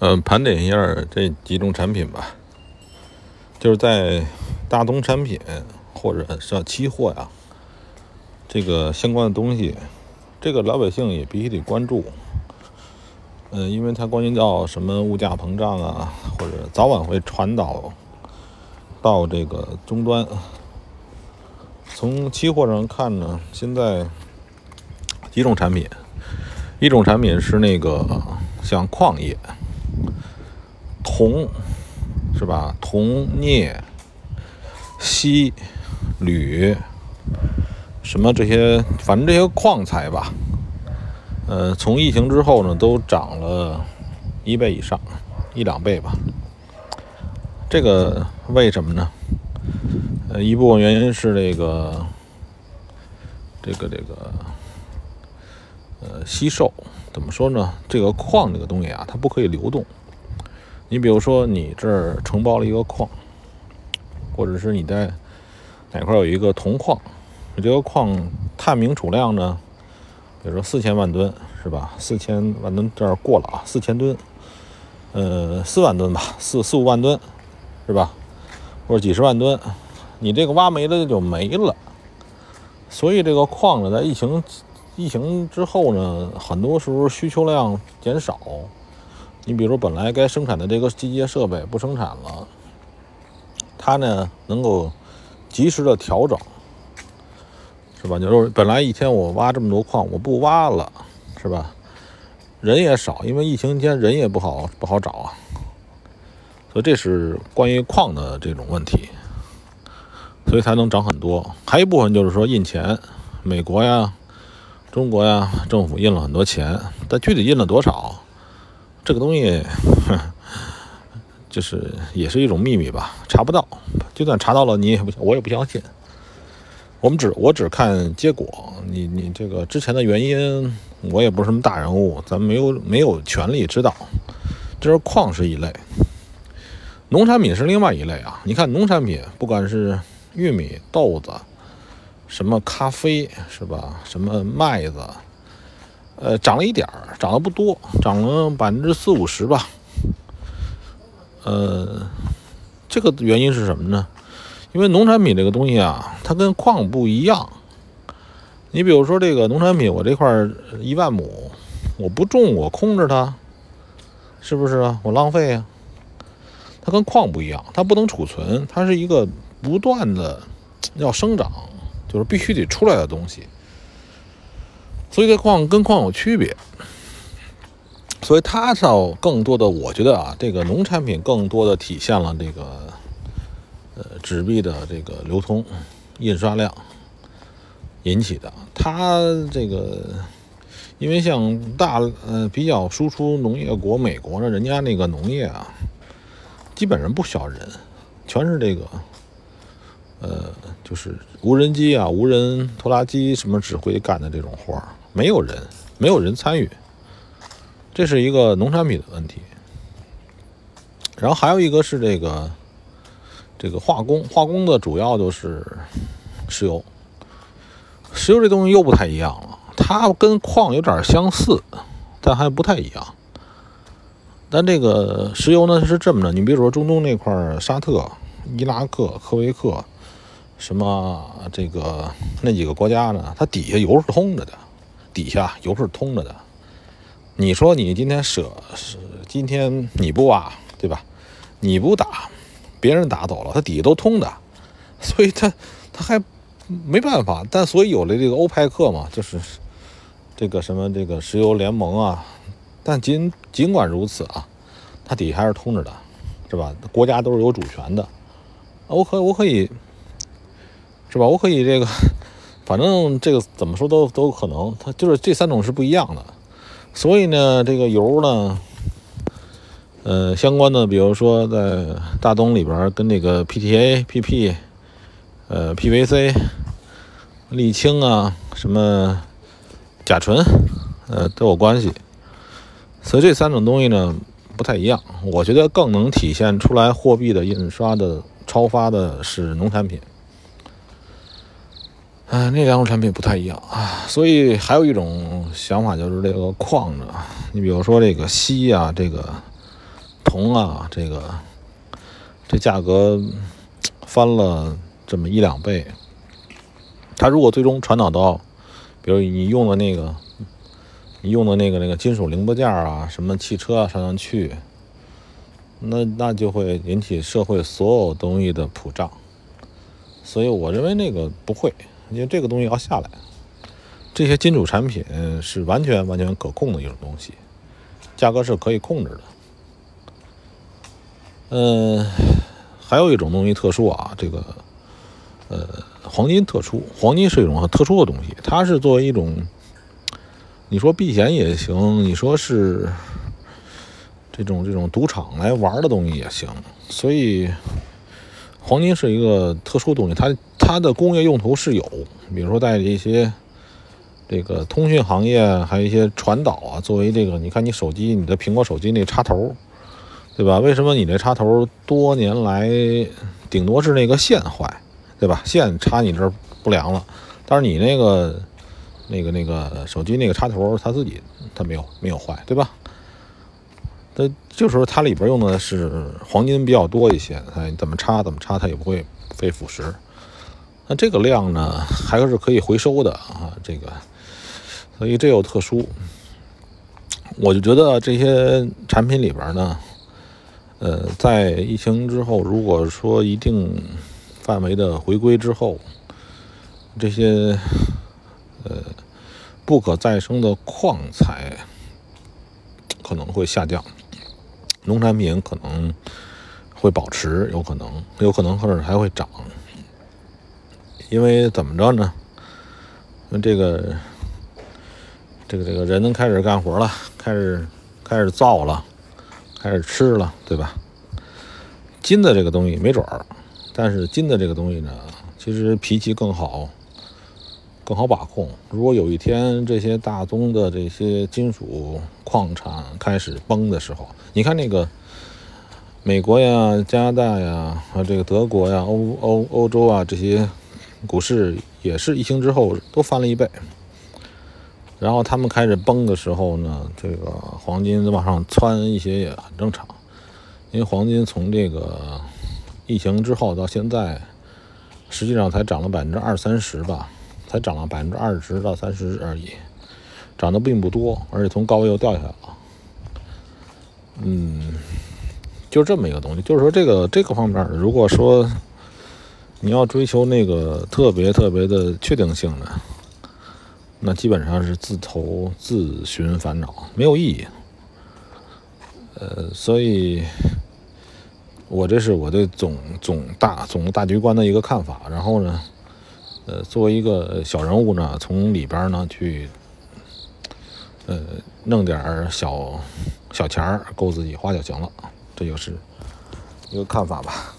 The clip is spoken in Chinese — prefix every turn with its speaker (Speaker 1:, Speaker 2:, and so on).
Speaker 1: 呃，盘点一下这几种产品吧，就是在大宗产品或者是期货呀，这个相关的东西，这个老百姓也必须得关注。嗯，因为它关系到什么物价膨胀啊，或者早晚会传导到这个终端。从期货上看呢，现在几种产品，一种产品是那个像矿业。铜是吧？铜、镍、锡、铝，什么这些，反正这些矿材吧，呃，从疫情之后呢，都涨了一倍以上，一两倍吧。这个为什么呢？呃，一部分原因是这个，这个这个，呃，稀售。怎么说呢？这个矿这个东西啊，它不可以流动。你比如说，你这儿承包了一个矿，或者是你在哪块有一个铜矿，你这个矿探明储量呢？比如说四千万吨，是吧？四千万吨这儿过了啊，四千吨，呃，四万吨吧，四四五万吨，是吧？或者几十万吨，你这个挖没了就没了。所以这个矿呢，在疫情疫情之后呢，很多时候需求量减少。你比如说，本来该生产的这个机械设备不生产了，它呢能够及时的调整，是吧？就是本来一天我挖这么多矿，我不挖了，是吧？人也少，因为疫情期间人也不好不好找啊，所以这是关于矿的这种问题，所以才能涨很多。还一部分就是说印钱，美国呀、中国呀，政府印了很多钱，但具体印了多少？这个东西，就是也是一种秘密吧，查不到。就算查到了，你也不，我也不相信。我们只我只看结果，你你这个之前的原因，我也不是什么大人物，咱没有没有权利知道。这是矿是一类，农产品是另外一类啊。你看农产品，不管是玉米、豆子，什么咖啡是吧？什么麦子。呃，涨了一点儿，涨得不多，涨了百分之四五十吧。呃，这个原因是什么呢？因为农产品这个东西啊，它跟矿不一样。你比如说这个农产品，我这块一万亩，我不种，我空着它，是不是啊？我浪费啊。它跟矿不一样，它不能储存，它是一个不断的要生长，就是必须得出来的东西。所以这矿跟矿有区别，所以它要更多的，我觉得啊，这个农产品更多的体现了这个呃纸币的这个流通印刷量引起的。它这个因为像大呃比较输出农业国美国呢，人家那个农业啊，基本上不需要人，全是这个呃就是无人机啊、无人拖拉机什么指挥干的这种活儿。没有人，没有人参与，这是一个农产品的问题。然后还有一个是这个这个化工，化工的主要就是石油。石油这东西又不太一样了，它跟矿有点相似，但还不太一样。但这个石油呢是这么的，你比如说中东那块沙特、伊拉克、科威克，什么这个那几个国家呢，它底下油是通着的。底下油是通着的，你说你今天舍是今天你不挖对吧？你不打，别人打走了，它底下都通的，所以它它还没办法。但所以有了这个欧派克嘛，就是这个什么这个石油联盟啊。但尽尽管如此啊，它底下还是通着的，是吧？国家都是有主权的，我可我可以是吧？我可以这个。反正这个怎么说都都有可能，它就是这三种是不一样的，所以呢，这个油呢，呃，相关的，比如说在大东里边跟那个 PTA、PP、呃 PVC、沥青啊，什么甲醇，呃都有关系，所以这三种东西呢不太一样。我觉得更能体现出来货币的印刷的超发的是农产品。啊，那两种产品不太一样啊，所以还有一种想法就是这个矿呢，你比如说这个锡啊，这个铜啊，这个这价格翻了这么一两倍。它如果最终传导到，比如你用的那个，你用的那个那个金属零部件啊，什么汽车啊上上去，那那就会引起社会所有东西的普涨。所以我认为那个不会，因为这个东西要下来。这些金属产品是完全完全可控的一种东西，价格是可以控制的。嗯，还有一种东西特殊啊，这个呃。黄金特殊，黄金是一种很特殊的东西，它是作为一种，你说避险也行，你说是这种这种赌场来玩的东西也行，所以黄金是一个特殊东西，它它的工业用途是有，比如说在一些这个通讯行业，还有一些传导啊，作为这个，你看你手机，你的苹果手机那插头，对吧？为什么你这插头多年来顶多是那个线坏？对吧？线插你这儿不良了，但是你那个、那个、那个手机那个插头，它自己它没有没有坏，对吧？它就是说它里边用的是黄金比较多一些，它怎么插怎么插它也不会被腐蚀。那这个量呢，还是可以回收的啊，这个，所以这有特殊。我就觉得这些产品里边呢，呃，在疫情之后，如果说一定。范围的回归之后，这些呃不可再生的矿材可能会下降，农产品可能会保持，有可能，有可能或者还会涨，因为怎么着呢？因为这个这个这个人能开始干活了，开始开始造了，开始吃了，对吧？金的这个东西没准儿。但是金的这个东西呢，其实脾气更好，更好把控。如果有一天这些大宗的这些金属矿产开始崩的时候，你看那个美国呀、加拿大呀、啊这个德国呀、欧欧欧洲啊这些股市也是疫情之后都翻了一倍。然后他们开始崩的时候呢，这个黄金往上窜一些也很正常，因为黄金从这个。疫情之后到现在，实际上才涨了百分之二三十吧，才涨了百分之二十到三十而已，涨得并不多，而且从高位又掉下来了。嗯，就这么一个东西，就是说这个这个方面，如果说你要追求那个特别特别的确定性的，那基本上是自投自寻烦恼，没有意义。呃，所以。我这是我对总总大总大局观的一个看法，然后呢，呃，作为一个小人物呢，从里边呢去，呃，弄点小小钱儿够自己花就行了，这就是一个看法吧。